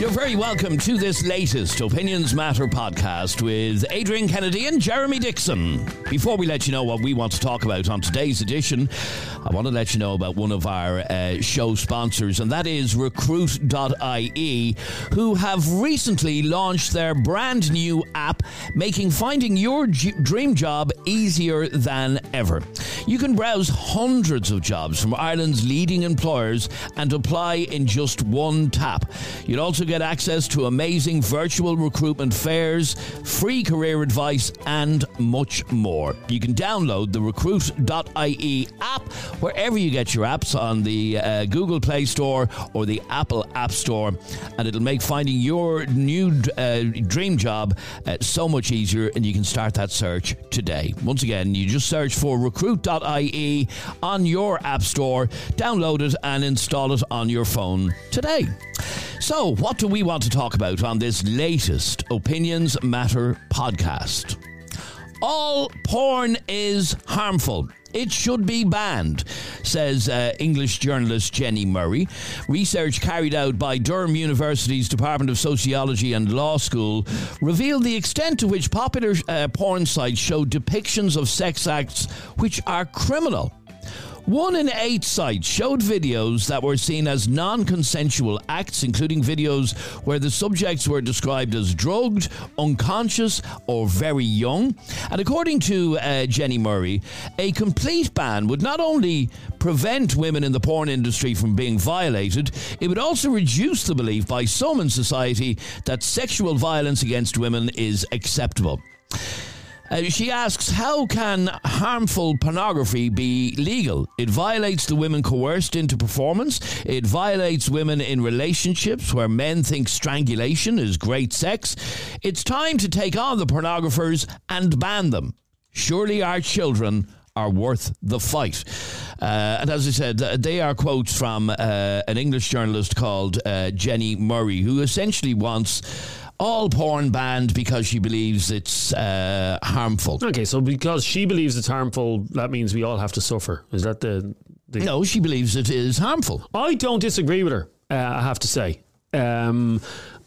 You're very welcome to this latest Opinions Matter podcast with Adrian Kennedy and Jeremy Dixon. Before we let you know what we want to talk about on today's edition, I want to let you know about one of our uh, show sponsors, and that is Recruit.ie, who have recently launched their brand new app, making finding your g- dream job easier than ever. You can browse hundreds of jobs from Ireland's leading employers and apply in just one tap. You'll also get access to amazing virtual recruitment fairs, free career advice, and much more. You can download the recruit.ie app wherever you get your apps on the uh, Google Play Store or the Apple App Store, and it'll make finding your new uh, dream job uh, so much easier, and you can start that search today. Once again, you just search for recruit.ie on your App Store, download it, and install it on your phone today. So, what do we want to talk about on this latest Opinions Matter podcast? All porn is harmful. It should be banned, says uh, English journalist Jenni Murray. Research carried out by Durham University's Department of Sociology and Law School revealed the extent to which popular uh, porn sites show depictions of sex acts which are criminal. One in eight sites showed videos that were seen as non consensual acts, including videos where the subjects were described as drugged, unconscious, or very young. And according to uh, Jenni Murray, a complete ban would not only prevent women in the porn industry from being violated, it would also reduce the belief by some in society that sexual violence against women is acceptable. Uh, she asks, how can harmful pornography be legal? It violates the women coerced into performance. It violates women in relationships where men think strangulation is great sex. It's time to take on the pornographers and ban them. Surely our children are worth the fight. Uh, and as I said, they are quotes from uh, an English journalist called uh, Jenni Murray, who essentially wants all porn banned because she believes it's uh, harmful. Okay, so because she believes it's harmful, that means we all have to suffer. Is that the? the no, she believes it is harmful. I don't disagree with her. Uh, I have to say, um,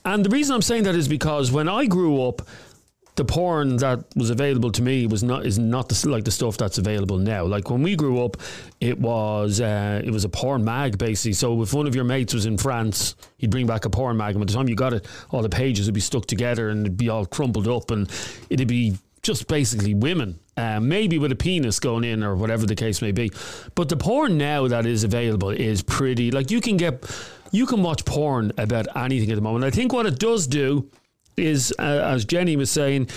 and the reason I'm saying that is because when I grew up, the porn that was available to me was not is not the, like the stuff that's available now. Like when we grew up, it was uh, it was a porn mag basically. So if one of your mates was in France, he'd bring back a porn mag, and by the time you got it, all the pages would be stuck together and it'd be all crumpled up, and it'd be just basically women, uh, maybe with a penis going in or whatever the case may be. But the porn now that is available is pretty like you can get you can watch porn about anything at the moment. I think what it does do is, uh, as Jenni was saying,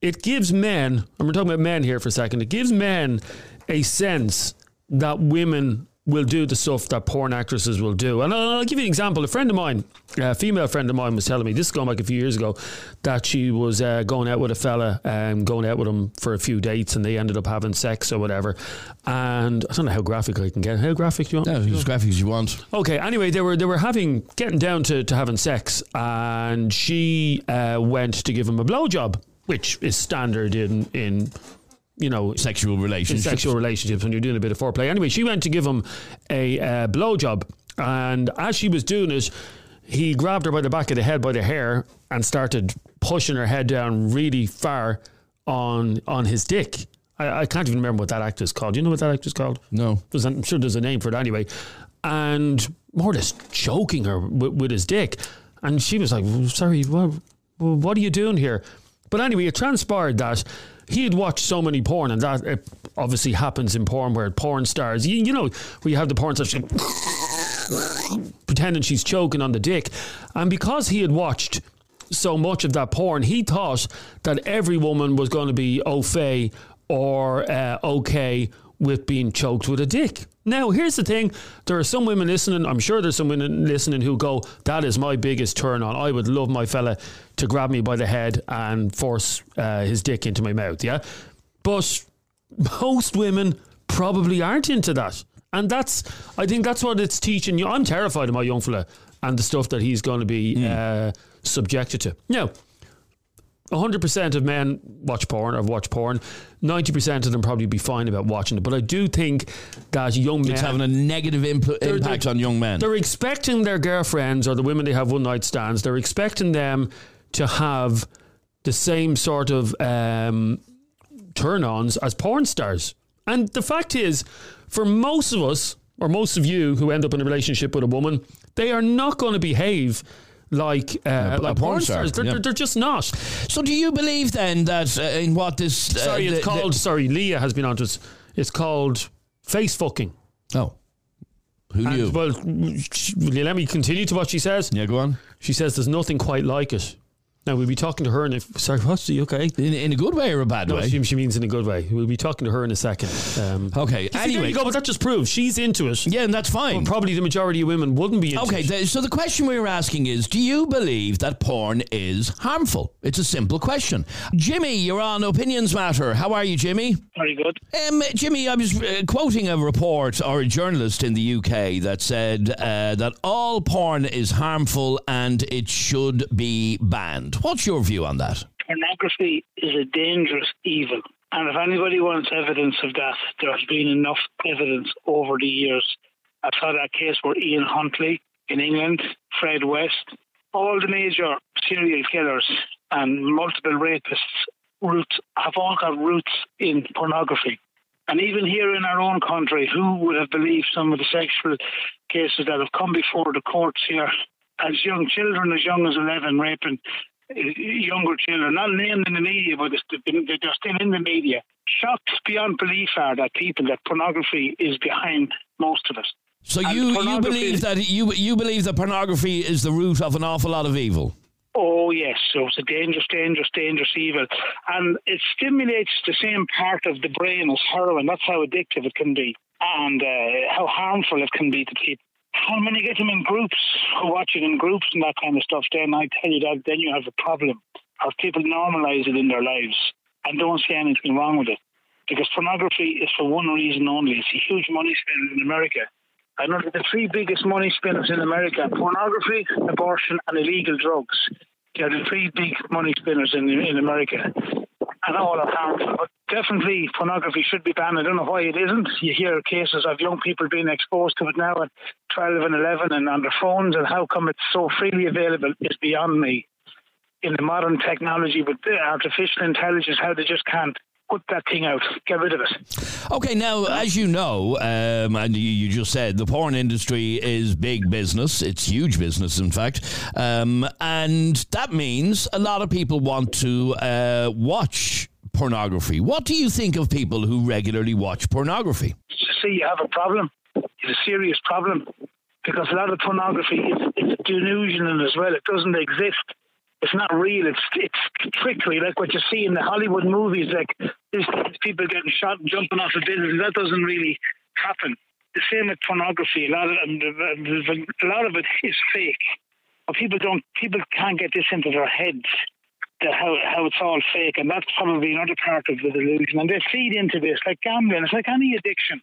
it gives men, and we're talking about men here for a second, it gives men a sense that women will do the stuff that porn actresses will do. And I'll, I'll give you an example. A friend of mine, a female friend of mine, was telling me, this is going back a few years ago, that she was uh, going out with a fella and um, going out with him for a few dates and they ended up having sex or whatever. And I don't know how graphic I can get. How graphic do you want? Yeah, as graphic as you want. Okay, anyway, they were they were having getting down to, to having sex and she uh, went to give him a blowjob, which is standard in in you know, sexual relationships. Sexual relationships when you're doing a bit of foreplay. Anyway, she went to give him a uh, blowjob, and as she was doing it, he grabbed her by the back of the head by the hair and started pushing her head down really far on on his dick. I, I can't even remember what that actor's called. Do you know what that actor's called? No. There's, I'm sure there's a name for it anyway. And more just choking her with, with his dick. And she was like, sorry, what, what are you doing here? But anyway, it transpired that he had watched so many porn, and that it obviously happens in porn where porn stars, you, you know, where you have the porn stars pretending she's choking on the dick. And because he had watched so much of that porn, he thought that every woman was going to be au fait or uh, okay with being choked with a dick. Now, here's the thing there are some women listening, I'm sure there's some women listening who go, That is my biggest turn on. I would love my fella to grab me by the head and force uh, his dick into my mouth, yeah? But most women probably aren't into that. And that's, I think that's what it's teaching you. I'm terrified of my young fella and the stuff that he's going to be mm. uh, subjected to. Now, 100% of men watch porn or watch porn. 90% of them probably be fine about watching it. But I do think that young men. It's having a negative They're- impact they're- on young men. They're expecting their girlfriends or the women they have one night stands, they're expecting them to have the same sort of um, turn ons as porn stars. And the fact is, for most of us, or most of you who end up in a relationship with a woman, they are not going to behave like uh, a like porn porn star, stars. They're, yeah. they're, just not. So, do you believe then that uh, in what this? Uh, Sorry, it's the- called. sorry, Leah has been on to us. It's called face fucking. oh, who And, knew? well, sh- will you let me continue to what she says? yeah, go on. She says there's nothing quite like it. Now we'll be talking to her in a sorry, what's the okay? In, in a good way or a bad No, way? she, she means in a good way. We'll be talking to her in a second. Um, Okay. see, there you go, but that just proves she's into it. yeah, and that's fine. But probably the majority of women wouldn't be into Okay, it. th- so the question we were asking is Do you believe that porn is harmful? It's a simple question. Jimmy, you're on Opinions Matter. How are you, Jimmy? Very good. Um, Jimmy, I was uh, quoting a report or a journalist in the UK that said uh, that all porn is harmful and it should be banned. What's your view on that? Pornography is a dangerous evil. And if anybody wants evidence of that, there has been enough evidence over the years. I saw that case where Ian Huntley in England, Fred West, all the major serial killers and multiple rapists roots have all got roots in pornography. And even here in our own country, who would have believed some of the sexual cases that have come before the courts here as young children, as young as 11, raping younger children, not named in the media, but it's- they're still in the media. Shocked beyond belief are that people that pornography is behind most of it. So And you, you believe that you you believe that pornography is the root of an awful lot of evil? Oh yes, so it's a dangerous, dangerous, dangerous evil, and it stimulates the same part of the brain as heroin. That's how addictive it can be, and uh, how harmful it can be to people. And when you get them in groups, who watch it in groups and that kind of stuff, then I tell you that then you have a problem. Or people normalise it in their lives and don't see anything wrong with it, because pornography is for one reason only. It's a huge money spinner in America. I know the three biggest money spinners in America pornography, abortion, and illegal drugs. They're the three big money spinners in, in America. And all are. But definitely, pornography should be banned. I don't know why it isn't. You hear cases of young people being exposed to it now at 12 and 11 and on their phones, and how come it's so freely available is beyond me. In the modern technology with the artificial intelligence, how they just can't put that thing out, get rid of it. Okay, now as you know, um, and you, you just said the porn industry is big business. It's huge business, in fact, um, and that means a lot of people want to uh, watch pornography. What do you think of people who regularly watch pornography? see you have a problem. It's a serious problem because a lot of pornography is it's delusional as well. It doesn't exist. It's not real. It's it's trickery, like what you see in the Hollywood movies, like people getting shot and jumping off a building. That doesn't really happen. The same with pornography. A lot of a lot of it is fake. But people don't. People can't get this into their heads that how how it's all fake, and that's probably another part of the delusion. And they feed into this like gambling. It's like any addiction.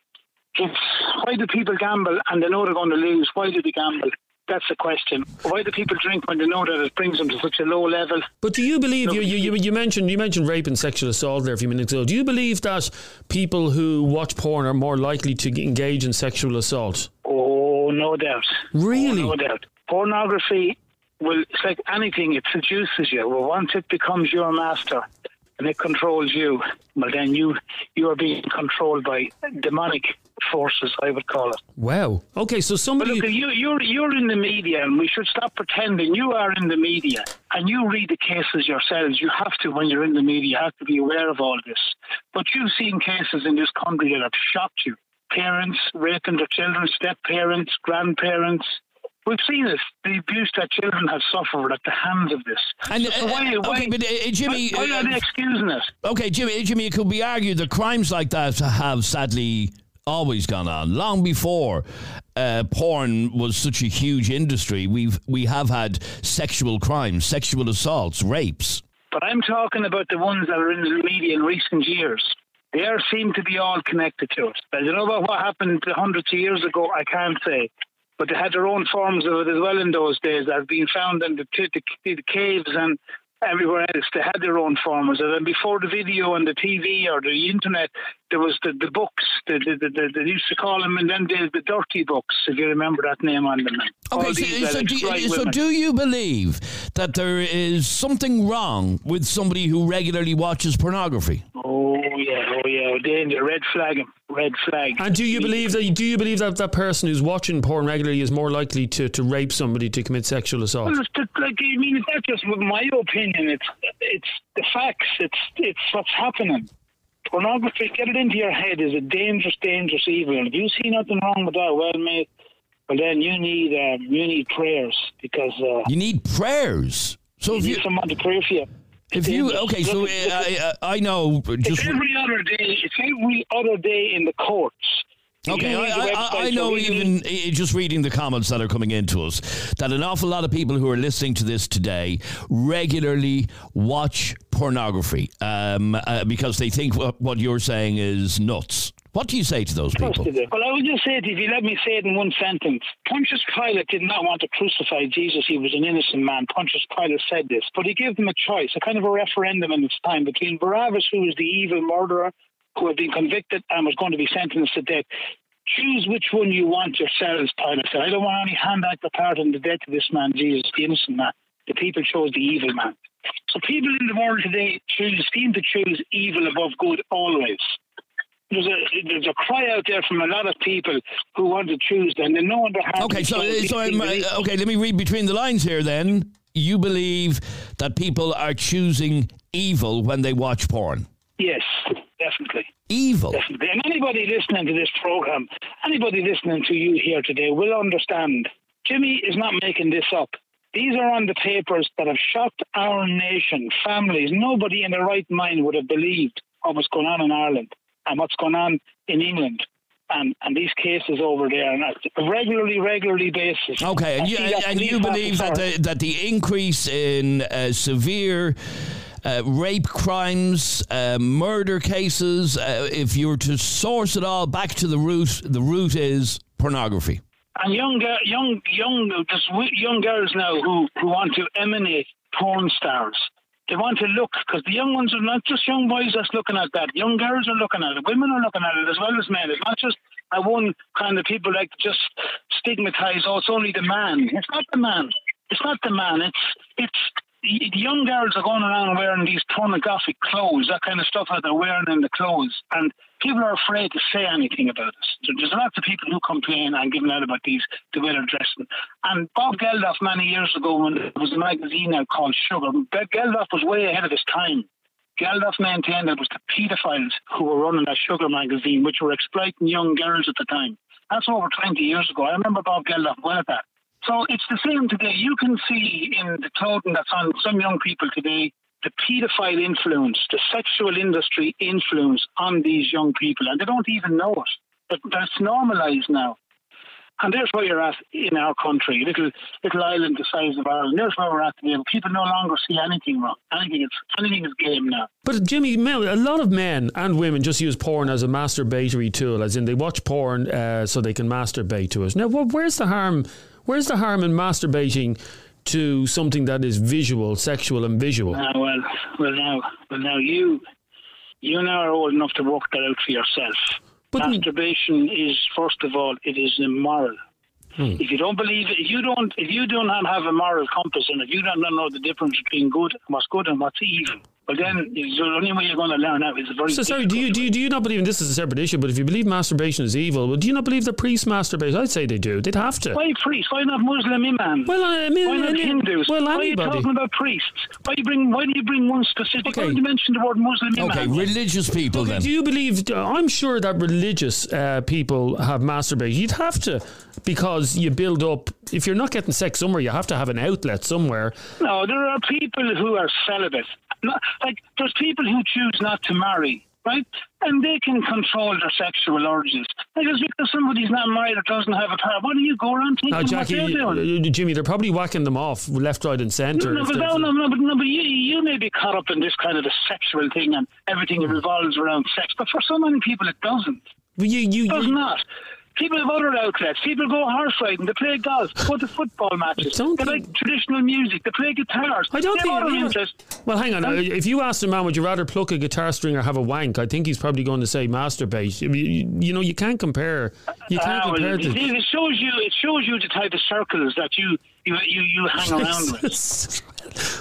Why do people gamble and they know they're going to lose? Why do they gamble? That's the question. Why do people drink when they know that it brings them to such a low level? But do you believe you, you, you, you mentioned you mentioned rape and sexual assault there a few minutes ago? Do you believe that people who watch porn are more likely to engage in sexual assault? Oh, no doubt. Really? Oh, no doubt. Pornography will, it's like anything, it seduces you. Well, once it becomes your master and it controls you, well, then you, you are being controlled by demonic forces, I would call it. Wow. Okay, so somebody. But look, you, you're you're in the media, and we should stop pretending you are in the media, and you read the cases yourselves. You have to, when you're in the media, you have to be aware of all this. But you've seen cases in this country that have shocked you: parents raping their children, step parents, grandparents. We've seen this, the abuse that children have suffered at the hands of this. And, So uh, why, uh, why, okay, but, uh, Jimmy, why, why are uh, they excusing it? Okay, Jimmy, Jimmy, it could be argued that crimes like that have sadly always gone on. Long before uh, porn was such a huge industry, we've we have had sexual crimes, sexual assaults, rapes. But I'm talking about the ones that are in the media in recent years. They are seem to be all connected to it. But you know about what happened hundreds of years ago? I can't say. But they had their own forms of it as well in those days that have been found in the, the, the caves and everywhere else. They had their own forms of it. And before the video and the TV or the internet, there was the, the books. The, the, the, the, they used to call them, and then the, the dirty books, if you remember that name on them. Okay, so, so, do you, so do you believe that there is something wrong with somebody who regularly watches pornography? Oh yeah, oh yeah, oh, danger, red flag, red flag. And do you believe that? Do you believe that that person who's watching porn regularly is more likely to, to rape somebody to commit sexual assault? Well, it's just, like I mean, it's not just my opinion. It's it's the facts. It's it's what's happening. Pornography, get it into your head, is a dangerous, dangerous evil. And if you see nothing wrong with that, well, mate, well then you need um, you need prayers because uh, You need prayers. So you if need you someone to pray for you. if you okay, so uh, I, I I know It's just every other day. It's every other day in the courts. Okay, I, I, I know or even uh, just reading the comments that are coming into us that an awful lot of people who are listening to this today regularly watch pornography um, uh, because they think what, what you're saying is nuts. What do you say to those people? Well, I would just say it, if you let me say it in one sentence. Pontius Pilate did not want to crucify Jesus. He was an innocent man. Pontius Pilate said this. But he gave them a choice, a kind of a referendum in its time between Barabbas, who was the evil murderer, who had been convicted and was going to be sentenced to death. Choose which one you want yourselves, Pilate said. I don't want any hand act a part the death of this man, Jesus, the innocent man. The people chose the evil man. So people in the world today choose, seem to choose evil above good always there's a there's a cry out there from a lot of people who want to choose them. They know their heart. Okay, so so I'm, uh, okay. Let me read between the lines here. Then you believe that people are choosing evil when they watch porn. yes, definitely, Evil. definitely. And anybody listening to this program, anybody listening to you here today, will understand. Jimmy is not making this up. These are on the papers that have shocked our nation, families. Nobody in their right mind would have believed what was going on in Ireland and what's going on in England. And, and these cases over there, and that's a regularly, regularly basis. Okay, and you, and, and you believe that the, that the increase in uh, severe uh, rape crimes, uh, murder cases, uh, if you were to source it all back to the root, the root is pornography. and young, young, young, there's young girls now who, who want to emanate porn stars. They want to look because the young ones are not just young boys that's looking at that. Young girls are looking at it. Women are looking at it as well as men. It's not just a one kind of people like just stigmatize. Oh, it's only the man. It's not the man. It's not the man. It's it's the young girls are going around wearing these pornographic clothes, that kind of stuff that they're wearing in the clothes, and people are afraid to say anything about it. There's lots of people who complain and give out about these the way they're dressing. And Bob Geldof many years ago, when there was a magazine out called Sugar, Geldof was way ahead of his time. Geldof maintained that it was the paedophiles who were running that Sugar magazine, which were exploiting young girls at the time. That's over 20 years ago. I remember Bob Geldof well at that. So it's the same today. You can see in the clothing that's on some young people today the paedophile influence, the sexual industry influence on these young people, and they don't even know it. But that's normalised now. And there's where you're at in our country, little little island the size of Ireland. There's where we're at today. People no longer see anything wrong. Anything is anything is game now. But Jimmy, a lot of men and women just use porn as a masturbatory tool, as in they watch porn uh, so they can masturbate to it. Now, where's the harm? Where's the harm in masturbating to something that is visual, sexual, and visual? Ah, well, well now, well now you, you now are old enough to work that out for yourself. But- Masturbation is first of all, it is immoral. If you don't believe, it if you don't, if you do not have a moral compass, and if you don't know the difference between good, what's good, and what's evil, well then the only way you're going to learn out is very. So sorry, do you, do you do you not believe? And this is a separate issue, but if you believe masturbation is evil, well, do you not believe that priests masturbate? I'd say they do. They'd have to. Why priests? Why not Muslim imams? Well, I mean, why not any- Hindus? well, why are you talking about priests? Why you bring? Why do you bring one specific? Okay. Why do you mention the word Muslim imam? Okay, religious people Okay, then. do you believe? I'm sure that religious uh, people have masturbated. You'd have to, because you build up. If you're not getting sex somewhere, you have to have an outlet somewhere. No, there are people who are celibate. Not, like there's people who choose not to marry, right? And they can control their sexual urges. Like just because somebody's not married or doesn't have a partner, why do you go around thinking Now, what Jackie, they're doing? Jimmy, they're probably whacking them off left, right, and centre. No, but they're- no, no, no, but, no, but you, you may be caught up in this kind of a sexual thing and everything revolves around sex. But for so many people, it doesn't. Well, you, you, It does you, not. People have other outlets. People go horse riding. They play golf. Go to football matches. don't They think- like traditional music. They play guitars. I don't They think. have other well, hang on. uh, If you asked a man, would you rather pluck a guitar string or have a wank? I think he's probably going to say masturbate. You, you- know, you can't compare. You can't well, compare it, the. it shows you. It shows you the type of circles that you you you, you hang around with.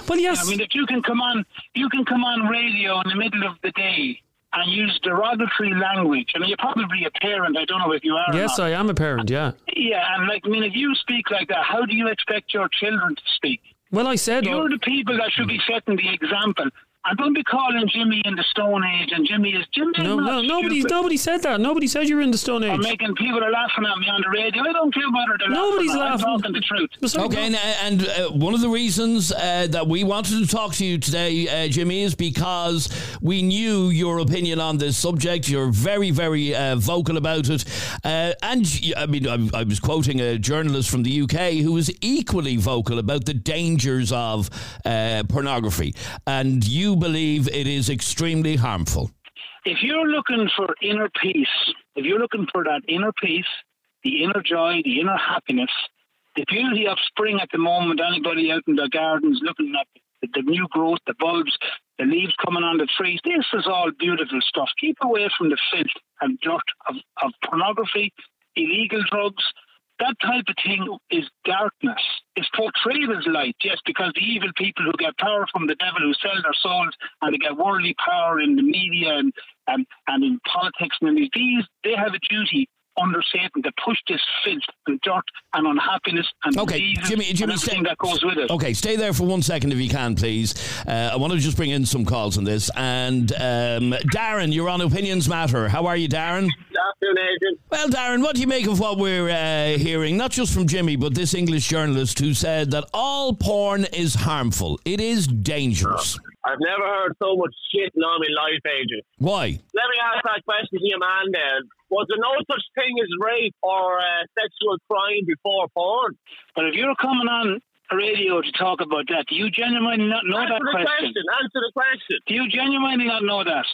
well, yes. I mean, if you can come on, you can come on radio in the middle of the day and use derogatory language. I mean, you're probably a parent. I don't know if you are. or yes. I am a parent. Yeah. Yeah, and like, I mean, if you speak like that, how do you expect your children to speak? Well, I said. You're the people that should be setting the example. And don't be calling Jimmy in the Stone Age and Jimmy is Jimmy. is no, no, nobody, stupid. nobody said that. Nobody said you were in the Stone Age. I'm Age. making people are laughing at me on the radio. I don't care whether they're Nobody's laughing. or not. laughing. I'm talking the truth. Sorry, Okay, no- and, and uh, one of the reasons uh, that we wanted to talk to you today, uh, Jimmy, is because we knew your opinion on this subject. You're very, very uh, vocal about it. Uh, and I mean, I, I was quoting a journalist from the UK who was equally vocal about the dangers of uh, pornography. And you believe it is extremely harmful. if you're looking for inner peace, if you're looking for that inner peace, the inner joy, the inner happiness, the beauty of spring at the moment, anybody out in their gardens looking at the, new growth, the bulbs, the leaves coming on the trees, this is all beautiful stuff. Keep away from the filth and dirt of, of pornography, illegal drugs. That type of thing is darkness. It's portrayed as light, yes, because the evil people who get power from the devil who sell their souls and they get worldly power in the media and, and, and in politics and in these, they have a duty under Satan to push this filth and dirt and unhappiness and Okay, diseases Jimmy, Jimmy, and stay, that goes with it. Okay, stay there for one second if you can, please. Uh, I want to just bring in some calls on this. And um, Darren, you're on Opinions Matter. How are you, Darren? afternoon, Adrian. Well, Darren, what do you make of what we're uh, hearing, not just from Jimmy, but this English journalist who said that all porn is harmful? It is dangerous. I've never heard so much shit in all my life, Adrian. Why? Let me ask that question to your man there. Was there no such thing as rape or uh, sexual crime before porn? But if you're coming on radio to talk about that, do you genuinely not know answer that question? question. Answer the question. Do you genuinely not know that?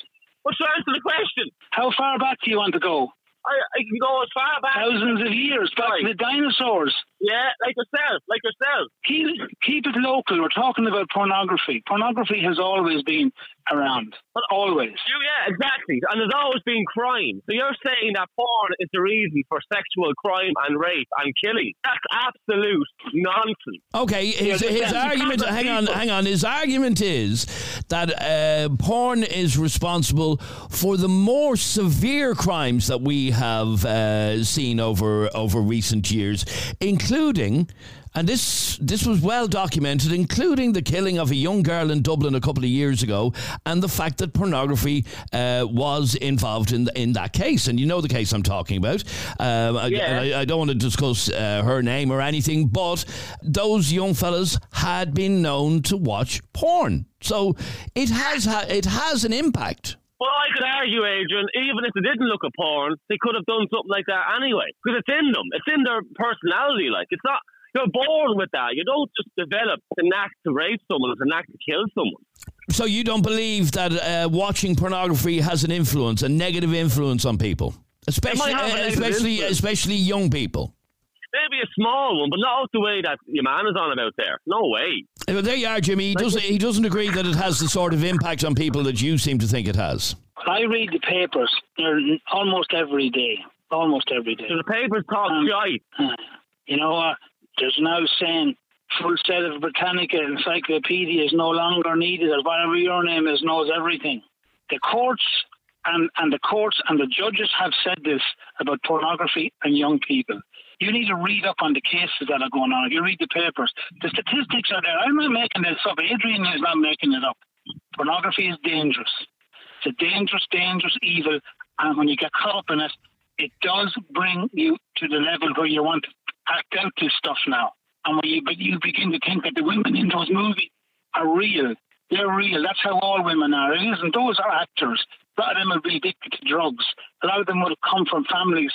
What's your answer the question? How far back do you want to go? I, I can go as far back. Thousands of years back to the dinosaurs. Yeah, like yourself, like yourself. Keep, keep it local. We're talking about pornography. Pornography has always been around. But always. Yeah, exactly. And there's always been crime. So you're saying that porn is the reason for sexual crime and rape and killing. That's absolute nonsense. Okay, his, Yeah, his yeah, argument. Hang on, hang on. His argument is that uh, porn is responsible for the more severe crimes that we have uh, seen over over recent years, including. And this this was well documented, including the killing of a young girl in Dublin a couple of years ago, and the fact that pornography uh, was involved in in that case. And you know the case I'm talking about. Um, I- Yeah. and I, I don't want to discuss uh, her name or anything, but those young fellas had been known to watch porn, so it has ha- it has an impact. Well, I could argue, Adrian, even if they didn't look at porn, they could have done something like that anyway. Because it's in them. It's in their personality. Like, it's not, you're born with that. You don't just develop the knack to rape someone, the knack to kill someone. So you don't believe that uh, watching pornography has an influence, a negative influence on people, especially uh, especially influence. especially young people. Maybe a small one, but not the way that your man is on about there. No way. Uh, There you are, Jimmy. He doesn't he doesn't agree that it has the sort of impact on people that you seem to think it has. I read the papers uh, almost every day. Almost every day. So the papers talk Um, shite. Uh, you know what? There's now saying full set of Britannica encyclopedia is no longer needed, or whatever your name is knows everything. The courts and, and the courts and the judges have said this about pornography and young people. You need to read up on the cases that are going on. You read the papers, the statistics are there. I'm not making this up. Adrian is not making it up. Pornography is dangerous. It's a dangerous, dangerous evil. And when you get caught up in it, it does bring you to the level where you want act out this stuff now. And when you, you begin to think that the women in those movies are real, they're real. That's how all women are. It isn't. Those are actors. A lot of them will be addicted to drugs. A lot of them would have come from families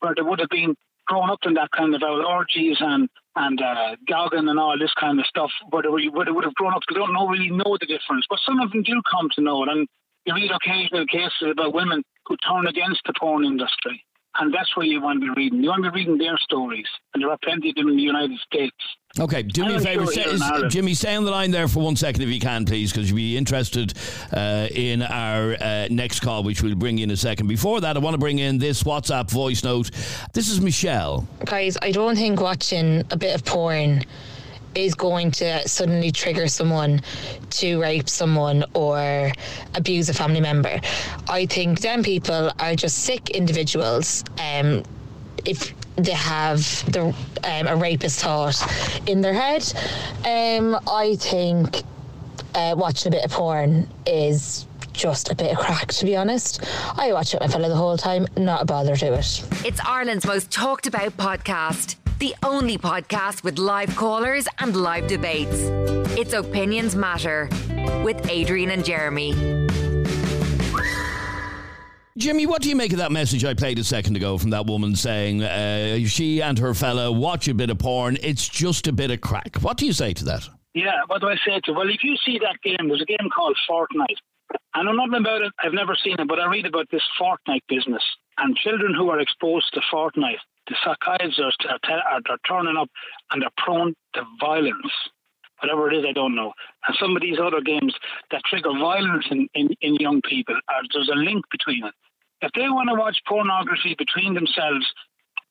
where they would have been grown up in that kind of orgies and and uh, dogging and all this kind of stuff. But they, were, they would have grown up. They don't know, really know the difference. But some of them do come to know it. And you read occasional cases about women who turn against the porn industry And that's where you want to be reading. You want to be reading their stories. And there are plenty of them in the United States. Okay, do me a I'm favour, sure stay, here in Ireland. Jimmy. Stay on the line there for one second if you can, please, because you'll be interested uh, in our uh, next call, which we'll bring in a second. Before that, I want to bring in this WhatsApp voice note. This is Michelle. guys, I don't think watching a bit of porn is going to suddenly trigger someone to rape someone or abuse a family member. I think them people are just sick individuals. Um, if they have the um, a rapist thought in their head, um, I think uh, watching a bit of porn is just a bit of crack. To be honest, I watch it my fella the whole time. Not a bother to it. It's Ireland's most talked about podcast, the only podcast with live callers and live debates. It's Opinions Matter with Adrian and Jeremy. Jimmy, what do you make of that message I played a second ago from that woman saying uh, she and her fella watch a bit of porn? It's just a bit of crack. What do you say to that? Yeah, what do I say to? Well, if you see that game, there's a game called Fortnite. I know nothing about it. I've never seen it, but I read about this Fortnite business. And children who are exposed to Fortnite, the psychiatrists are, are they're turning up and they're prone to violence. Whatever it is, I don't know. And some of these other games that trigger violence in, in, in young people, are, there's a link between it. If they want to watch pornography between themselves,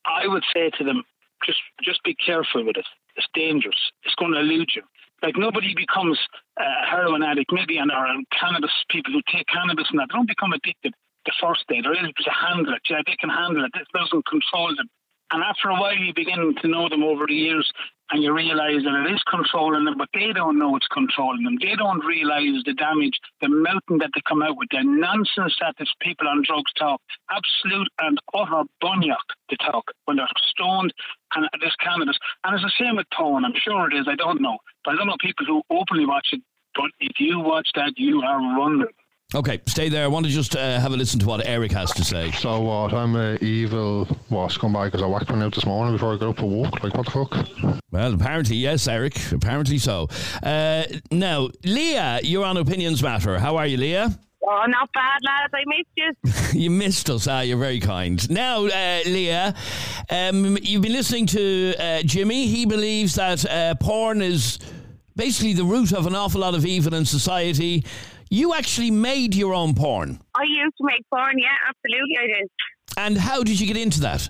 I would say to them, just just be careful with it. It's dangerous. It's going to elude you. Like nobody becomes a heroin addict, maybe, and or cannabis people who take cannabis and that they don't become addicted the first day. They're able to handle it. Yeah, they can handle it. It doesn't control them. And after a while, you begin to know them over the years, and you realise that it is controlling them, but they don't know it's controlling them. They don't realise the damage, the melting that they come out with, the nonsense that these people on drugs talk. Absolute and utter bunyak they talk when they're stoned and this cannabis. And it's the same with porn. I'm sure it is. I don't know. But I don't know people who openly watch it. But if you watch that, you are vulnerable. Okay, stay there. I want to just uh, have a listen to what Eric has to say. So what? I'm a evil what scumbag because I whacked one out this morning before I got up for walk. Like what the fuck? Well, apparently, yes, Eric. Apparently so. Uh, now, Leah, you're on Opinions Matter. How are you, Leah? Oh, not bad, lads. I missed you. You missed us. Ah, you're very kind. Now, uh, Leah, um, you've been listening to uh, Jimmy. He believes that uh, porn is basically the root of an awful lot of evil in society. You actually made your own porn. I used to make porn, yeah, absolutely I did. And how did you get into that?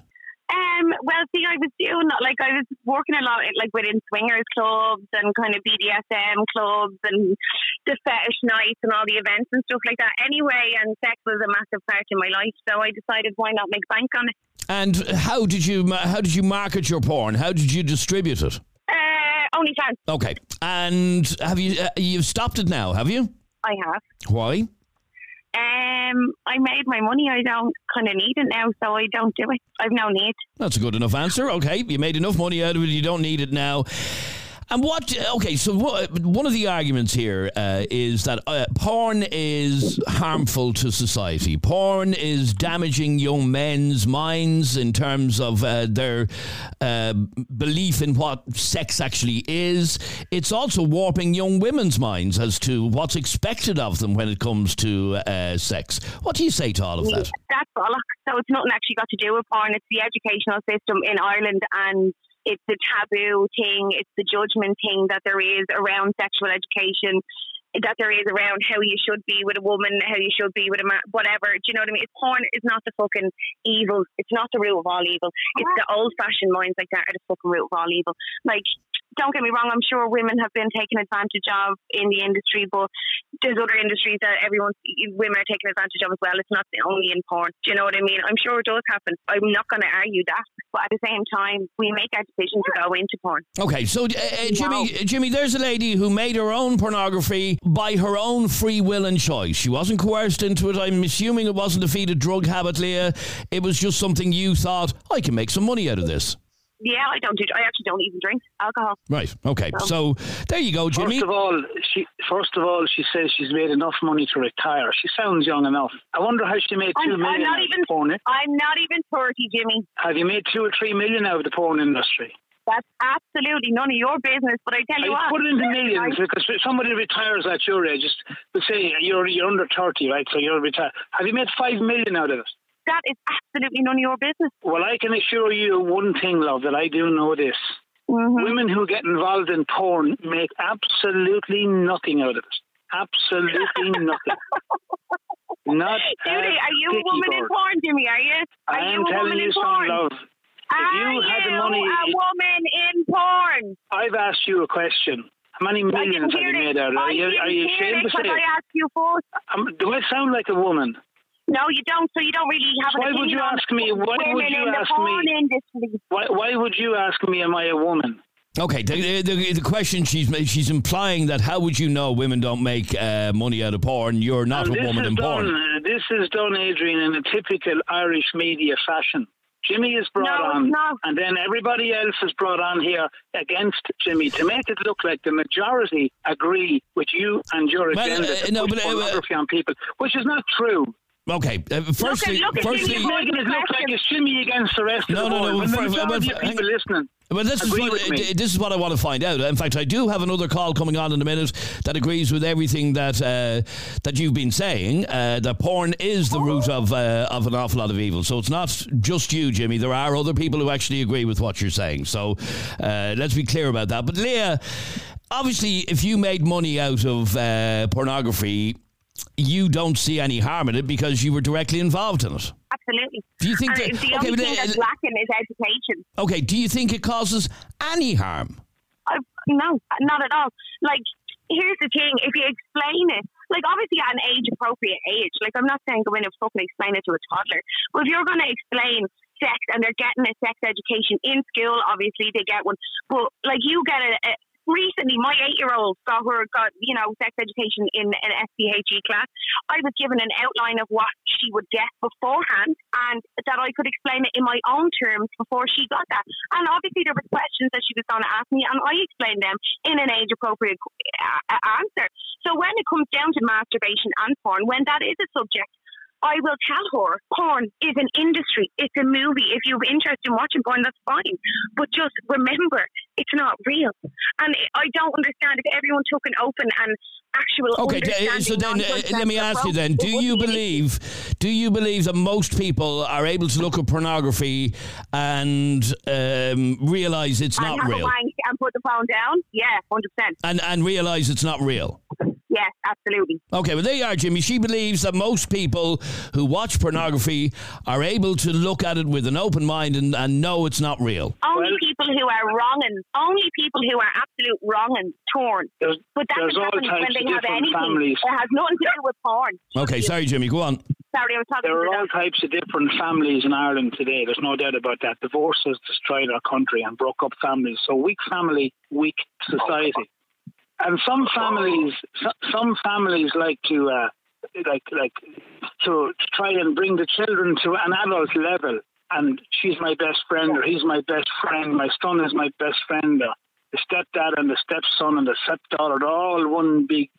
Um, well, see, I was doing like I was working a lot like within swingers clubs and kind of BDSM clubs and the fetish nights and all the events and stuff like that. Anyway, and sex was a massive part in my life, so I decided why not make bank on it. And how did you how did you market your porn? How did you distribute it? Uh, OnlyFans Okay. And have you uh, you've stopped it now? Have you? I have. Why? Um, I made my money. I don't kind of need it now, so I don't do it. I've no need. That's a good enough answer. Okay, you made enough money out of it. You don't need it now. And what? Okay, so what, one of the arguments here uh, is that uh, porn is harmful to society. Porn is damaging young men's minds in terms of uh, their uh, belief in what sex actually is. It's also warping young women's minds as to what's expected of them when it comes to uh, sex. What do you say to all of that? That's bollocks. So it's nothing actually got to do with porn. It's the educational system in Ireland and it's the taboo thing, it's the judgment thing that there is around sexual education, that there is around how you should be with a woman, how you should be with a man, whatever. Do you know what I mean? It's porn is not the fucking evil. It's not the root of all evil. It's uh-huh. the old fashioned minds like that are the fucking root of all evil. Like, don't get me wrong, I'm sure women have been taken advantage of in the industry, but there's other industries that everyone, women are taken advantage of as well. It's not the only in porn. Do you know what I mean? I'm sure it does happen. I'm not going to argue that. But at the same time, we make our decision to go into porn. Okay, so uh, uh, Jimmy, Jimmy, there's a lady who made her own pornography by her own free will and choice. She wasn't coerced into it. I'm assuming it wasn't a feed a drug habit, Leah. It was just something you thought I can make some money out of this. Yeah, I don't do. I actually don't even drink alcohol. Right. Okay. So there you go, Jimmy. First of all, she first of all she says she's made enough money to retire. She sounds young enough. I wonder how she made 2 I'm, million I'm not even. of the porn. I'm not even thirty, Jimmy. Have you made two or three million out of the porn industry? That's absolutely none of your business. But I tell you I what, put it into millions because somebody retires at your age, just let's say you're you're under thirty, right? So you're retired. Have you made five million out of it? That is absolutely none of your business. Well, I can assure you one thing, love, that I do know this. Mm-hmm. Women who get involved in porn make absolutely nothing out of it. Absolutely nothing. Not Judy, are you a woman in porn, Jimmy? Are you? Are I you am a telling woman you in something, porn? love. Are you had the money- a woman in porn? I've asked you a question. How many millions have you made out of it? Are you, you ashamed to say? I asked you first. Um, do I sound like a woman? No, you don't. So you don't really have an Why would you opinion on ask me? Why women would you in the ask porn me? industry. Why, why would you ask me, am I a woman? Okay, the, the, the question she's made, she's implying that how would you know women don't make uh, money out of porn? You're not And a woman in done, porn. uh, This is done, Adrian, in a typical Irish media fashion. Jimmy is brought No, on, not. and then everybody else is brought on here against Jimmy to make it look like the majority agree with you and your Well, agenda uh, to no, push but, uh, pornography on people, which is not true. Okay, uh, firstly, look at firstly, Jimmy You're making it look like Jimmy against the rest No, of the no, no, world. when the for- for- majority for- people listening. Well, this is what uh, this is what I want to find out. In fact, I do have another call coming on in a minute that agrees with everything that uh, that you've been saying. Uh, that porn is the root of uh, of an awful lot of evil. So it's not just you, Jimmy. There are other people who actually agree with what you're saying. So uh, let's be clear about that. But Leah, obviously, if you made money out of uh, pornography, you don't see any harm in it because you were directly involved in it. Absolutely. Do you think that- the okay, only but, thing uh, that's lacking is education. Okay, do you think it causes any harm? I, no, not at all. Like, here's the thing: if you explain it, like obviously at an age-appropriate age, like I'm not saying go in and fucking explain it to a toddler, but if you're going to explain sex and they're getting a sex education in school, obviously they get one. But like you get a, a recently, my eight-year-old got her got you know sex education in an SPHE class. I was given an outline of what she would get beforehand, and that I could explain it in my own terms before she got that. And obviously, there were questions that she was going to ask me, and I explained them in an age-appropriate uh, answer. So when it comes down to masturbation and porn, when that is a subject. I will tell her porn is an industry. It's a movie. If you're interested in watching porn, that's fine. But just remember, it's not real. And I don't understand if everyone took an open and actual Okay, understanding so then uh, let me ask you then: Do you wouldn't be an believe? Do you believe that most people are able to look at pornography and um, realize it's and not real, and put the phone down? Yeah, hundred percent. and and realize it's not real? Yes, absolutely. Okay, well there you are, Jimmy. She believes that most people who watch pornography are able to look at it with an open mind and, and know it's not real. Only Well- people who are wrong and only people who are absolute wrong and torn. But that there's can all happen when they of have anything. families. It has nothing to do with porn. Okay, sorry, Jimmy. Go on. Sorry, I was talking about There to are all that. types of different families in Ireland today. There's no doubt about that. Divorce has destroyed our country and broke up families. So weak family, weak society. And some families, some families like to, uh, like, like to, to try and bring the children to an adult level. And she's my best friend, or he's my best friend. My son is my best friend. Or the stepdad and the stepson and the stepdaughter, all one big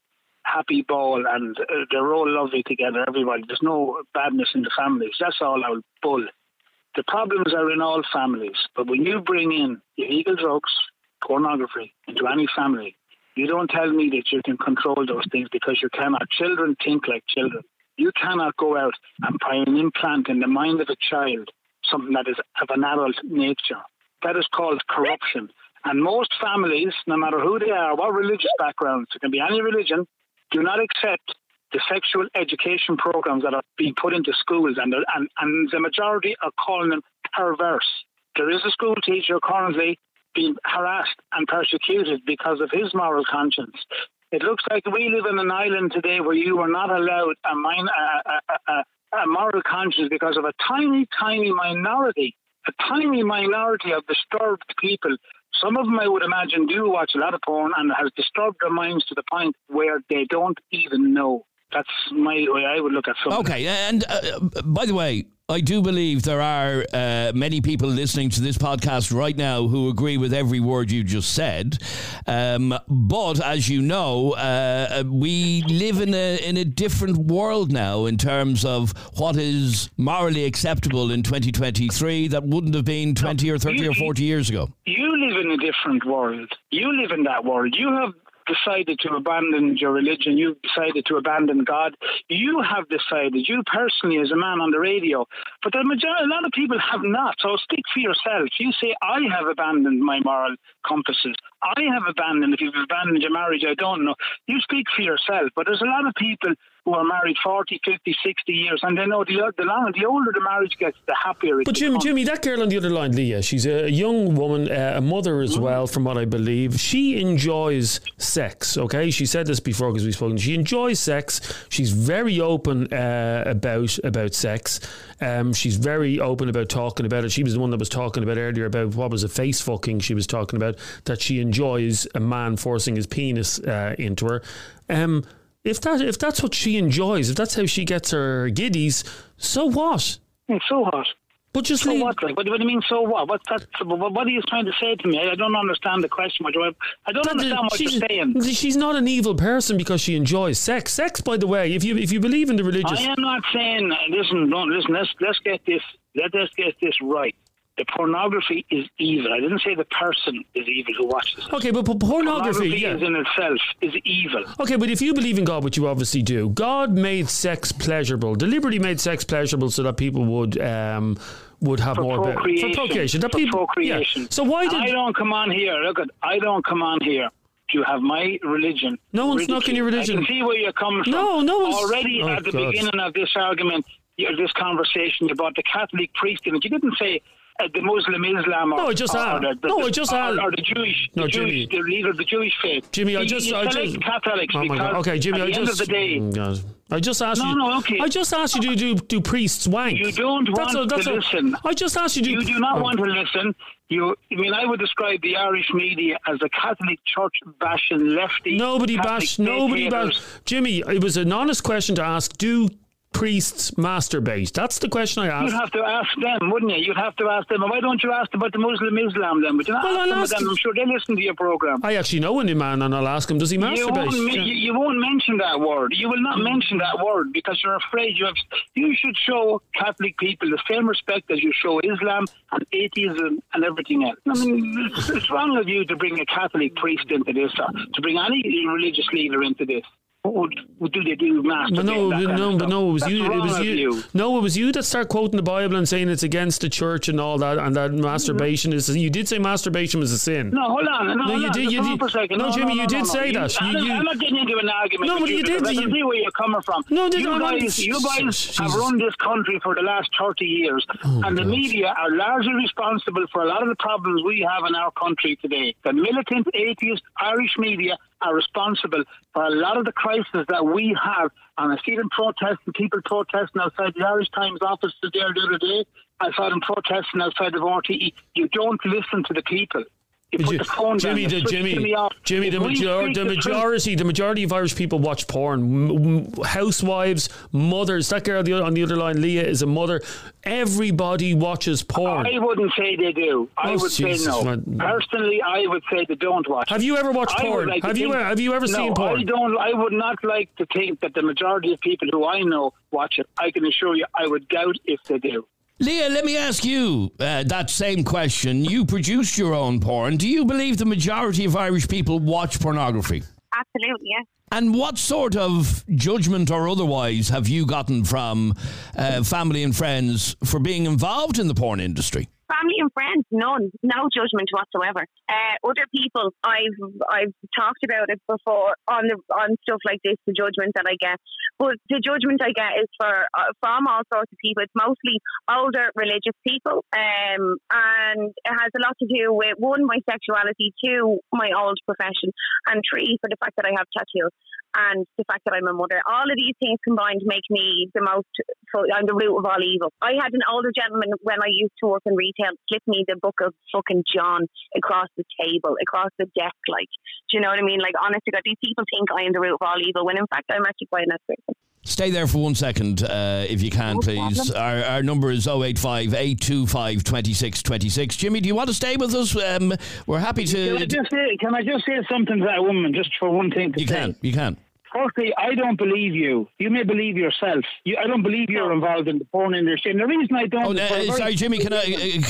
happy ball and uh, they're all lovely together, everybody. There's no badness in the families. That's all out bull. The problems are in all families, but when you bring in illegal drugs, pornography into any family, you don't tell me that you can control those things because you cannot. Children think like children. You cannot go out and put an implant in the mind of a child, something that is of an adult nature. That is called corruption. And most families, no matter who they are, what religious backgrounds, it can be any religion, do not accept the sexual education programs that are being put into schools, and, and, and the majority are calling them perverse. There is a school teacher currently being harassed and persecuted because of his moral conscience. It looks like we live in an island today where you are not allowed a, min- a, a, a, moral conscience because of a tiny, tiny minority, a tiny minority of disturbed people. Some of them, I would imagine, do watch a lot of porn and has disturbed their minds to the point where they don't even know. That's my way I would look at something. Okay, and uh, by the way, I do believe there are uh, many people listening to this podcast right now who agree with every word you just said. Um, but as you know, uh, we live in a in a different world now in terms of what is morally acceptable in 2023 that wouldn't have been 20 or 30 or 40 years ago. You live in a different world. You live in that world. You have decided to abandon your religion. You've decided to abandon God. You have decided, you personally, as a man on the radio. But the majority, a lot of people have not. So speak for yourself. You say, I have abandoned my moral compasses. I have abandoned. If you've abandoned your marriage, I don't know. You speak for yourself. But there's a lot of people who are married 40, 50, 60 years, and they know the, the longer, the older the marriage gets, the happier it But Jimmy. Jimmy, that girl on the other line, Leah, she's a young woman, uh, a mother as well, from what I believe. She enjoys sex. Okay, she said this before because we've spoken. She enjoys sex. She's very open uh, about about sex. Um, she's very open about talking about it. She was the one that was talking about earlier about what was a face fucking. She was talking about that she enjoys a man forcing his penis uh, into her. Um, if that if that's what she enjoys, if that's how she gets her giddies, so what? It's so hot. But just So leave. what? Like, what, what do you mean? So what? What's that? What, what are you trying to say to me? I, I don't understand the question. What do I, I don't understand what she's, you're saying. she's not an evil person because she enjoys sex. Sex, by the way, if you if you believe in the religious, I am not saying. Listen, don't listen. Let's let's get this. Let us get this right. The pornography is evil. I didn't say the person is evil who watches it. okay, but, but pornography, yeah. is in itself is evil. Okay, but if you believe in God, which you obviously do, God made sex pleasurable, deliberately made sex pleasurable so that people would um, would have For more procreation. for procreation. That For people, procreation. Yeah. So why And did I don't come on here? Look at I don't come on here. You have my religion. No one's ridiculed. knocking your religion. I can see where you're coming from. No, no one's- Already Oh, at the God. beginning of this argument, this conversation, you brought the Catholic priest in it. You didn't say uh, the Muslim Islam or, No, I just or, asked- the, the, no, I just or, or the Jewish, No, the Jewish, Jimmy. the leader of the Jewish faith. Jimmy, I just, you I just, Catholics oh my because God. Okay, Jimmy, at I the just, end of the day, Mm, God. I just asked No, you. no, okay. I just asked you to do do priests wank. You don't that's want a, that's to a- listen. I just asked you to. You do not Oh. want to listen. You, I mean, I would describe the Irish media as a Catholic Church bashing lefty. Nobody Catholic bash. Nobody bash. Jimmy, it was an honest question to ask. Do priests masturbate? That's the question I asked. You'd have to ask them, wouldn't you? You'd have to ask them. Why don't you ask about the Muslim Islam then? Would you not Well, ask I'll them, ask them? I'm sure they listen to your program. I actually know a new man, and I'll ask him. Does he You masturbate? won't, Yeah. you, you won't mention that word. You will not hmm. mention that word because you're afraid. You have. You should show Catholic people the same respect as you show Islam and atheism and everything else. I mean, it's, it's wrong of you to bring a Catholic priest into this, or to bring any religious leader into this. What would, what do they do? But no, that no, but no, it was That's you. It was of you. No, it was you that started quoting the Bible and saying it's against the church and all that, and that masturbation is. You did say masturbation was a sin. No, hold on. No, No, hold you on. did- you did- for a second. no, Jimmy, you no, did no, say no. that. I'm, You- you- I'm not getting into an argument No, but you did- I can you- see where you're coming from. No, did- you guys, you guys have run this country for the last 30 years, Oh, and the media are largely responsible for a lot of the problems we have in our country today. The militant, atheist Irish media are responsible for a lot of the crisis that we have. And I see them protesting, people protesting outside the Irish Times office there the other day. I saw them protesting outside of RTE. You don't listen to the people. You put you- the phone Jimmy, down. the Jimmy. Jimmy, the, major, the majority, the majority of Irish people watch porn. Housewives, mothers. That girl on the, on the other line, Leah, is a mother. Everybody watches porn. I wouldn't say they do. I Oh, would Jesus, say no. man. Personally, I would say they don't watch. Have you ever watched I porn? like have you think- have you ever no, seen porn? I don't. I would not like to think that the majority of people who I know watch it. I can assure you, I would doubt if they do. Leah, let me ask you uh, that same question. You produced your own porn. Do you believe the majority of Irish people watch pornography? Absolutely, yes. And what sort of judgment or otherwise have you gotten from uh, family and friends for being involved in the porn industry? Family and friends, none, no judgment whatsoever. Uh, other people, I've I've talked about it before on the on stuff like this, the judgment that I get. But the judgment I get is for uh, from all sorts of people. It's mostly older religious people, um, and it has a lot to do with one my sexuality, two my old profession, and three for the fact that I have tattoos and the fact that I'm a mother. All of these things combined make me the most. So I'm the root of all evil. I had an older gentleman when I used to work in retail slip me the book of fucking John across the table, across the desk. Like, do you know what I mean? Like, honestly, God, these people think I am the root of all evil when in fact I'm actually quite a nice person. Stay there for one second, uh, if you can, No please. Our, our number is 085 825 2626. Jimmy, do you want to stay with us? Um, we're happy Can I to. just say? Can I just say something to that woman, just for one thing to You say? can, you can. Firstly, I don't believe you. You may believe yourself. You, I don't believe you're involved in the porn industry. And the reason I don't. Oh, uh, for a very- sorry, Jimmy. Can I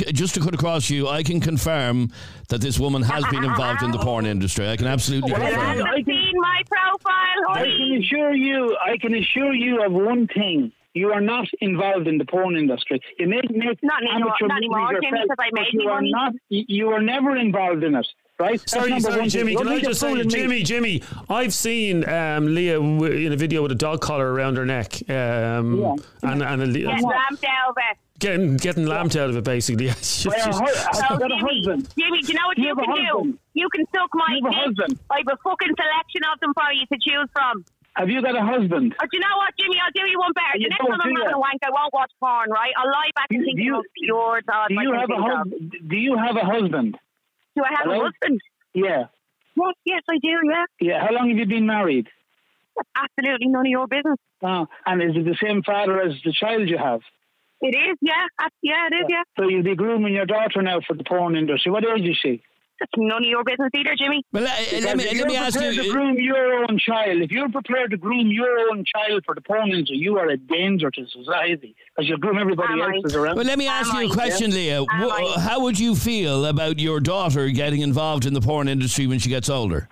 uh, just to cut across you? I can confirm that this woman has been involved in the porn industry. I can absolutely Well, confirm. haven't I can- seen my profile, I can assure you. I can assure you of one thing. You are not involved in the porn industry. You may make Not anymore- amateur not movies anymore, Jimmy, yourself, because I but made you are money. not. You you were never involved in it, right? That's Sorry, sorry, one Jimmy. Can I be just say, fooling me. Jimmy, Jimmy, I've seen um, Leah w- in a video with a dog collar around her neck, um, Yeah. and and a, Get lamped out of it. getting getting lamped out of it, basically. Well, I- I've So, got a Jimmy, husband. Jimmy, do you know what You you, can husband. do? You can suck my You have a dick. husband. I have a fucking selection of them for you to choose from. Have you got a husband? Oh, but you know what, Jimmy? I'll do you one better. You The next time I'm do having a wank, I won't watch porn, right? I'll lie back and Do think you- of pure God. Do you have a husband? Do you have a husband? Do I have Hello? a husband? Yeah. Yes, yes, I do. Yeah, Yeah. How long have you been married? that's absolutely none of your business. Oh, and is it the same father as the child you have? It is, yeah, yeah, it is, yeah. So you'll be grooming your daughter now for the porn industry. What age is she? That's none of your business either, Jimmy. Well, uh, let me Because if let you're me ask prepared to you. uh, groom your own child. If you're prepared to groom your own child for the porn industry, you are a danger to society because you'll groom everybody Am I? else's around. Well, let me ask Am you a I? question, Leah. Am How would you feel about your daughter getting involved in the porn industry when she gets older?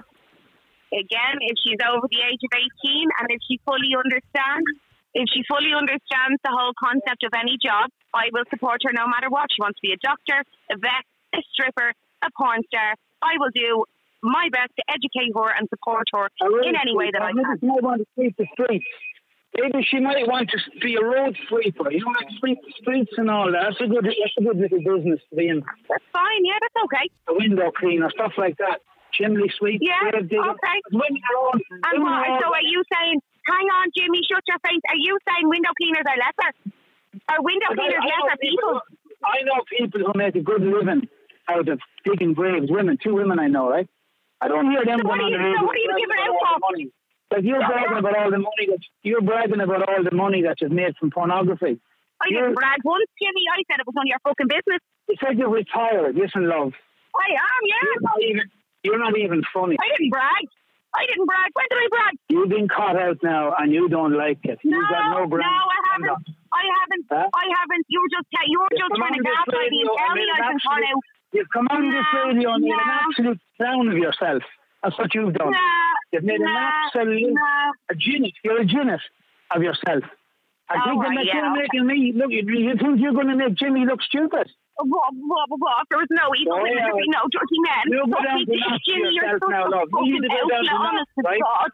Again, if she's over the age of 18 and if she fully understands, if she fully understands the whole concept of any job, I will support her no matter what. She wants to be a doctor, a vet, a stripper, a porn star. I will do my best to educate her and support her in any way that I Maybe can. she might want to sweep the streets. Maybe she might want to be a road sweeper. You know, like sweep the streets and all that. That's a good, that's a good little business to be in. That's fine, yeah, that's okay. A window cleaner, stuff like that. Chimney sweep. Yeah, okay. Women are And what? are So are you saying, hang on, Jimmy, shut your face. Are you saying window cleaners are lesser? Are window But I- cleaners I know lesser people? I know people who make a good living out of digging graves. Women, two women I know, right? I don't hear them So what going are you- so what are you giving about out all for? the money. Like you're bragging about all the money that you're bragging about all the money that you've made from pornography. I You're- didn't brag once, Jimmy. I said it was none of your fucking business. You said you're retired. Listen, love. I am, You're yeah. not even. You're not even funny. I didn't brag. I didn't brag. When did I brag? You've been caught out now, and you don't like it. No, You've got no no. I haven't. I haven't. Huh? I haven't. You were just te- you were You've just trying to gaslight me and tell me I've been caught out. You've come on this radio and made an absolute clown of yourself. That's what you've done. Nah, You've made an absolute nah. a genius. You're a genius of yourself. I think right, that yeah, you're okay. making me look. You, you think you're going to make Jimmy look stupid? What, what, what? There was no evil. There yeah. would be no dirty men. You go down to Jimmy, you're such now, love. You need to go down to honest to? God.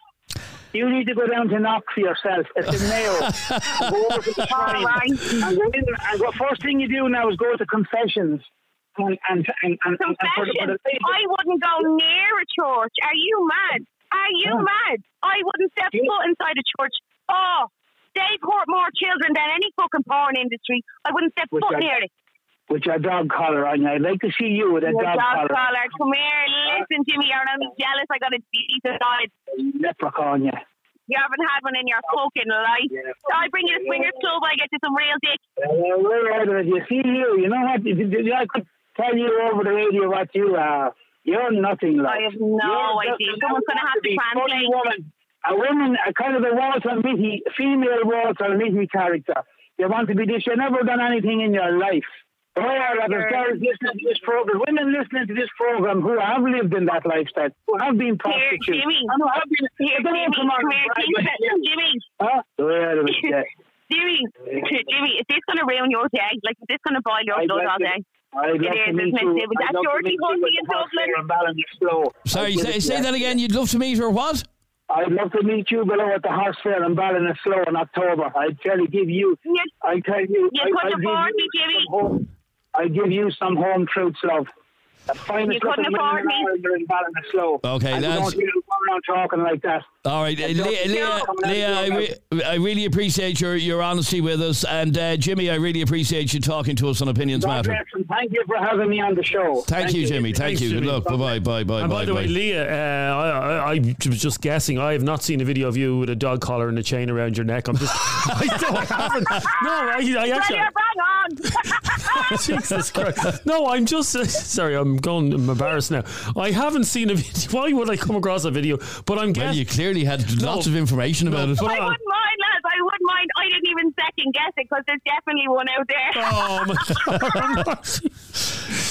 You need to go down to Knock for yourself. It's in Mayo. go over to the shrine right. and go in. And go, first thing you do now is go to confessions. And and and, and, and for the, for the I wouldn't go near a church. Are you mad? Are you Yeah. mad? I wouldn't step Yeah. foot inside a church. Oh, they court more children than any fucking porn industry. I wouldn't step Which foot I- near it. With your dog collar on you. I'd like to see you with a dog, dog collar. collar. Come here, listen to me. You're jealous. I got a decent eyes. Leprechaun, yeah. You haven't had one in your fucking life. Yeah. I bring you to swingers club. I get you some real dick. Uh, we're out of it. You see you. You know what? I could tell you over the radio what you are. You're nothing like. I have no You're idea. Someone's gonna have to funny translate. Woman. A woman, a kind of a Walter Mitty, female Walter Mitty character. You want to be this. You've never done anything in your life. There are a lot of Sure. girls listening to this program, women listening to this program who have lived in that lifestyle, who have been Here, prostitutes. Jimmy. and who have been, Here, they don't Jimmy. come on Come and here, brag keep like it. you. Jimmy. Huh? We're out of it, yeah. Jimmy, Jimmy, is this going to ruin your day? Like, is this going to boil your I'd blood like all to- day? I'd It love to is, meet isn't you. It was that to Georgie meet you Huntley in Dublin. there and Ballinasloe. Sorry, say, say that again. You'd love to meet her. What? I'd love to meet you below at the horse fair in Ballinasloe in October. I'd tell you, give you, You, I tell you, You I, couldn't I'd give afford you me, Jimmy. Some home, I'd give you some home truths, love. You couldn't afford me. in Ireland are in Ballinasloe. Okay, and you lads. Don't hear them going around talking like that. All right, uh, Leah, Leah, you're coming out Leah I, re- I really appreciate your, your honesty with us. And uh, Jimmy, I really appreciate you talking to us on Opinions God Matter. thank you for having me on the show. Thank, you, Jimmy. Thank Thanks, you. Good luck. Bye bye. Bye bye. And by bye, the way, bye. Leah, uh, I, I, I was just guessing. I have not seen a video of you with a dog collar and a chain around your neck. I'm just, I don't haven't. No, I, I actually, you're bang on. Jesus Christ. No, I'm just uh, sorry. I'm going. I'm embarrassed now. I haven't seen a video. Why would I come across a video? But I'm Well, you clearly had No. lots of information about it. but I wouldn't mind, lads. I wouldn't mind. I didn't even second guess it because there's definitely one out there. Oh my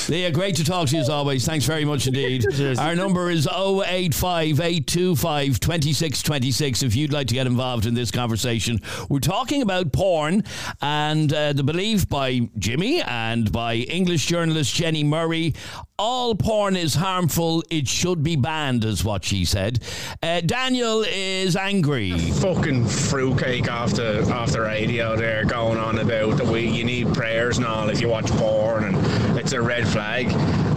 Yeah, great to talk to you as always. Thanks very much indeed. Cheers. Our number is 085 825 2626 if you'd like to get involved in this conversation. We're talking about porn and uh, the belief by Jimmy and by English journalist Jenni Murray all porn is harmful, it should be banned, is what she said. Uh, Daniel is angry. fucking fruitcake off the radio there going on about the way you need prayers and all if you watch porn and it's a red flag.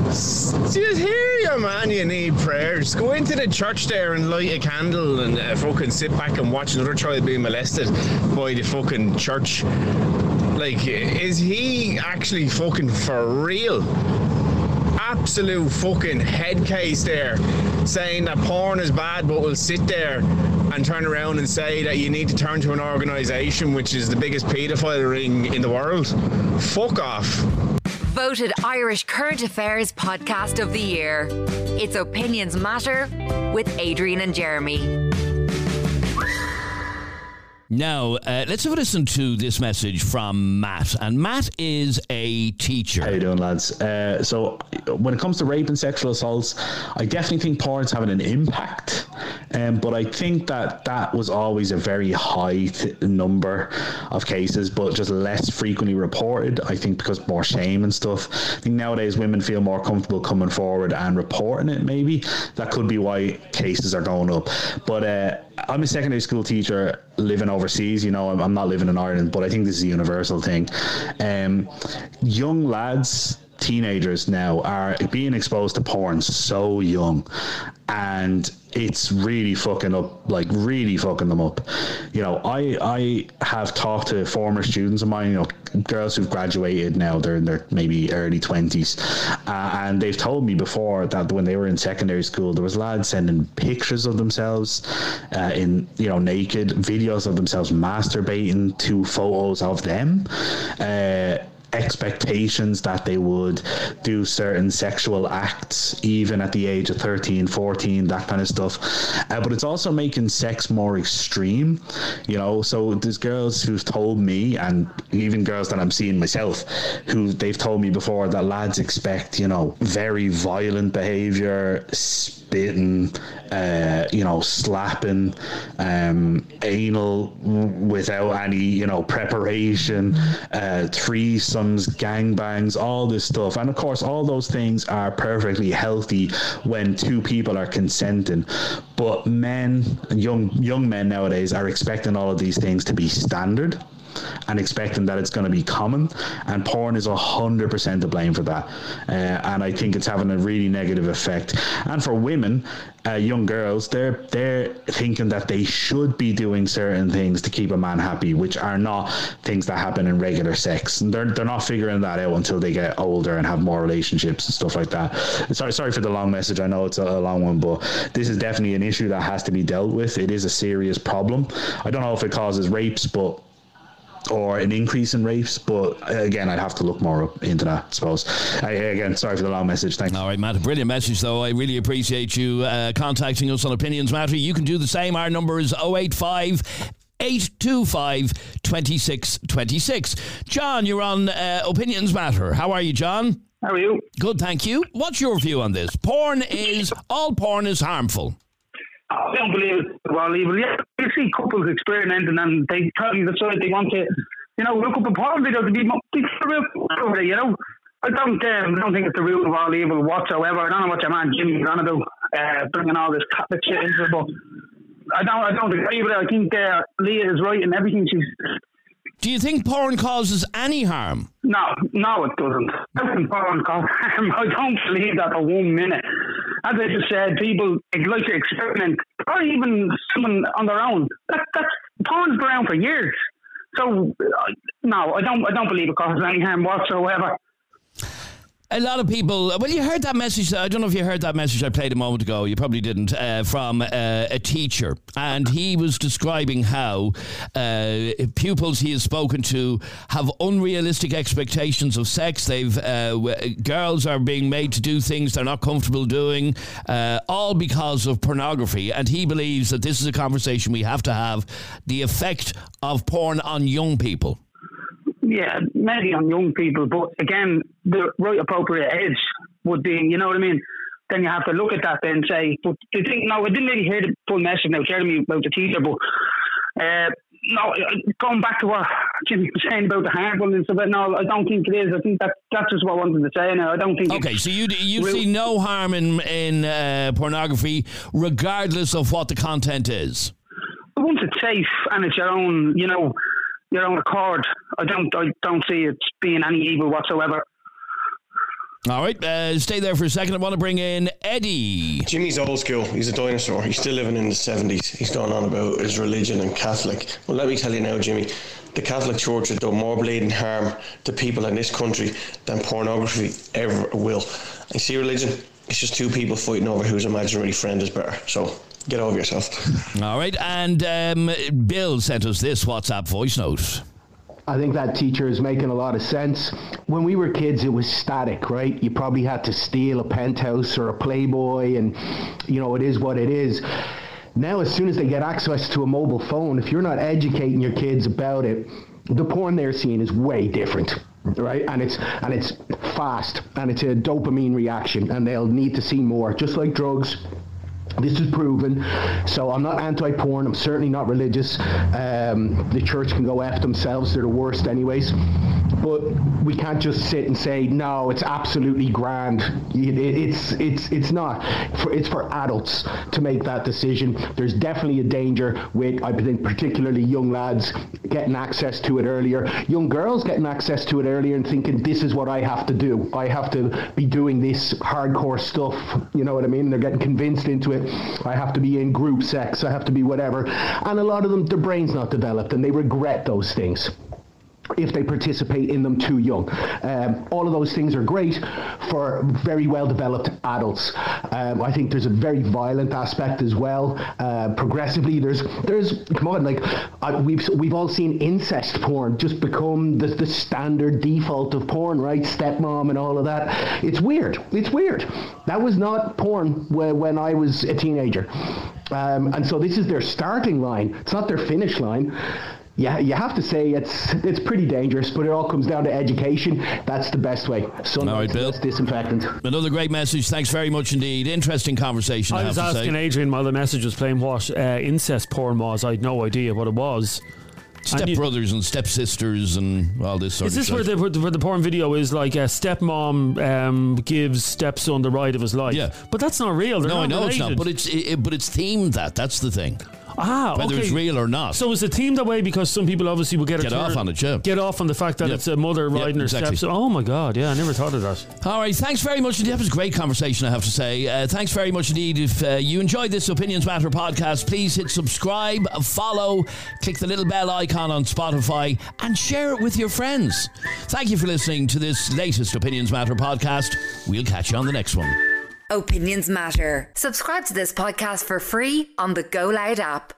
Just hear you, man. You need prayers. Go into the church there and light a candle and uh, fucking sit back and watch another child being molested by the fucking church. Like, is he actually fucking for real? Absolute fucking head case there saying that porn is bad but will sit there and turn around and say that you need to turn to an organisation which is the biggest paedophile ring in the world. Fuck off. Voted Irish Current Affairs Podcast of the Year. It's Opinions Matter with Adrian and Jeremy. Now, uh, let's have a listen to this message from Matt. And Matt is a teacher. How you doing, lads? Uh, so, when it comes to rape and sexual assaults, I definitely think porn's having an impact. Um, but I think that that was always a very high th- number of cases, but just less frequently reported. I think because more shame and stuff. I think nowadays women feel more comfortable coming forward and reporting it. Maybe that could be why cases are going up. But uh, I'm a secondary school teacher living overseas. You know, I'm, I'm not living in Ireland, but I think this is a universal thing. Um, young lads, teenagers now are being exposed to porn so young, and it's really fucking up, like really fucking them up. You know, I I have talked to former students of mine, you know, girls who've graduated now, they're in their maybe early twenties, uh, and they've told me before that when they were in secondary school, there was lads sending pictures of themselves uh, in you know naked videos of themselves masturbating to photos of them. Uh, expectations that they would do certain sexual acts even at the age of 13 14 that kind of stuff. Uh, but it's also making sex more extreme you know? So there's girls who've told me and even girls that i'm seeing myself who they've told me before that lads expect you know very violent behavior spitting uh, you know slapping um, anal without any you know preparation uh, threesomes gangbangs all this stuff. And of course all those things are perfectly healthy when two people are consenting. But men young young men nowadays are expecting all of these things to be standard and expecting that it's going to be common. And porn is 100% to blame for that. Uh, and I think it's having a really negative effect. And for women, uh, young girls, they're they're thinking that they should be doing certain things to keep a man happy, which are not things that happen in regular sex. And they're they're not figuring that out until they get older and have more relationships and stuff like that. Sorry, sorry for the long message. I know it's a, a long one, but this is definitely an issue that has to be dealt with. It is a serious problem. I don't know if it causes rapes, but or an increase in rapes. But again, I'd have to look more up into that, I suppose. I, again, sorry for the long message. Thanks. All right, Matt, a brilliant message, though. I really appreciate you uh, contacting us on Opinions Matter. You can do the same. Our number is 085 825 2626. John, you're on uh, Opinions Matter. How are you, John? How are you? Good, thank you. What's your view on this? Porn is, all porn is harmful. I don't believe it's well evil. Yeah, you see couples experimenting and they probably decide they want to, you know, look up a porn video to be be real over it, you know. I don't, um, I don't think it's the root of all evil whatsoever. I don't know what your man Jimmy's on about, uh, bringing all this Catholic shit into it, but I don't, I don't agree with it. I think uh, Leah is right in everything she's. Do you think porn causes any harm? No, no, it doesn't. Can porn cause harm? I don't believe that for one minute. As I just said, people like to experiment, or even someone on their own. That, that's porn's been around for years. So uh, no, I don't. I don't believe it causes any harm whatsoever. A lot of people. Well, you heard that message. I don't know if you heard that message I played a moment ago. You probably didn't. Uh, from uh, a teacher, and he was describing how uh, pupils he has spoken to have unrealistic expectations of sex. They've uh, girls are being made to do things they're not comfortable doing, uh, all because of pornography. And he believes that this is a conversation we have to have: the effect of porn on young people. Yeah, maybe on young people, but again, the right appropriate age would be, you know what I mean? Then you have to look at that then say, but the thing, no, I didn't really hear the full message now, Jeremy, about the teacher, but uh, no, going back to what Jimmy was saying about the harmfulness of it, no, I don't think it is. I think that that's just what I wanted to say now. I don't think. Okay, so you you see no harm in in uh, pornography, regardless of what the content is. Once it's safe and it's your own, you know, your own accord. I don't I don't see it being any evil whatsoever. All right, uh, stay there for a second. I want to bring in Eddie. Jimmy's old school. He's a dinosaur. He's still living in the 70s. He's gone on about his religion and Catholic. Well, let me tell you now, Jimmy, the Catholic Church has done more bleeding harm to people in this country than pornography ever will. And see, religion, it's just two people fighting over whose imaginary friend is better. So get over yourself. All right, and um, Bill sent us this WhatsApp voice note. I think that teacher is making a lot of sense. When we were kids, it was static, right? You probably had to steal a Penthouse or a Playboy, and you know, it is what it is. Now, as soon as they get access to a mobile phone, if you're not educating your kids about it, the porn they're seeing is way different right and it's and it's fast and it's a dopamine reaction and they'll need to see more just like drugs this is proven. So I'm not anti-porn. I'm certainly not religious. Um, the church can go after themselves. They're the worst anyways. But we can't just sit and say, no, it's absolutely grand. it's, it's, it's not. For, it's for adults to make that decision. There's definitely a danger with, I think, particularly young lads getting access to it earlier. Young girls getting access to it earlier and thinking, this is what I have to do. I have to be doing this hardcore stuff. You know what I mean? They're getting convinced into it. I have to be in group sex. I have to be whatever. And a lot of them, their brain's not developed and they regret those things if they participate in them too young. Um, all of those things are great for very well developed adults. Um, I think there's a very violent aspect as well. Uh, progressively, there's there's come on, like we've we've all seen incest porn just become the, the standard default of porn, right? Stepmom and all of that. It's weird. It's weird. That was not porn when, when I was a teenager. Um, and so this is their starting line. It's not their finish line yeah, you have to say it's it's pretty dangerous, but it all comes down to education. That's the best way. So all right, Bill. disinfectant. Another great message. Thanks very much indeed. Interesting conversation. I, I was asking say. Adrian while the message was playing what uh, incest porn was. I had no idea what it was. Step brothers and stepsisters and all this sort of stuff. is this of where the, where the porn video is like a stepmom um, gives stepson the ride of his life? Yeah, but that's not real. They're no, not I know related. it's not. But it's it, but it's themed that. That's the thing. Ah, whether okay. it's real or not. So it's a team that way because some people obviously will get get off on it, yeah. Get off on the fact that Yeah. it's a mother riding her exactly. steps. Oh my god, yeah, I never thought of that. All right, thanks very much. indeed. That was a great conversation, I have to say. Uh, thanks very much indeed. If uh, you enjoyed this Opinions Matter podcast, please hit subscribe, follow, click the little bell icon on Spotify, and share it with your friends. Thank you for listening to this latest Opinions Matter podcast. We'll catch you on the next one. Opinions matter. Subscribe to this podcast for free on the Go Loud app.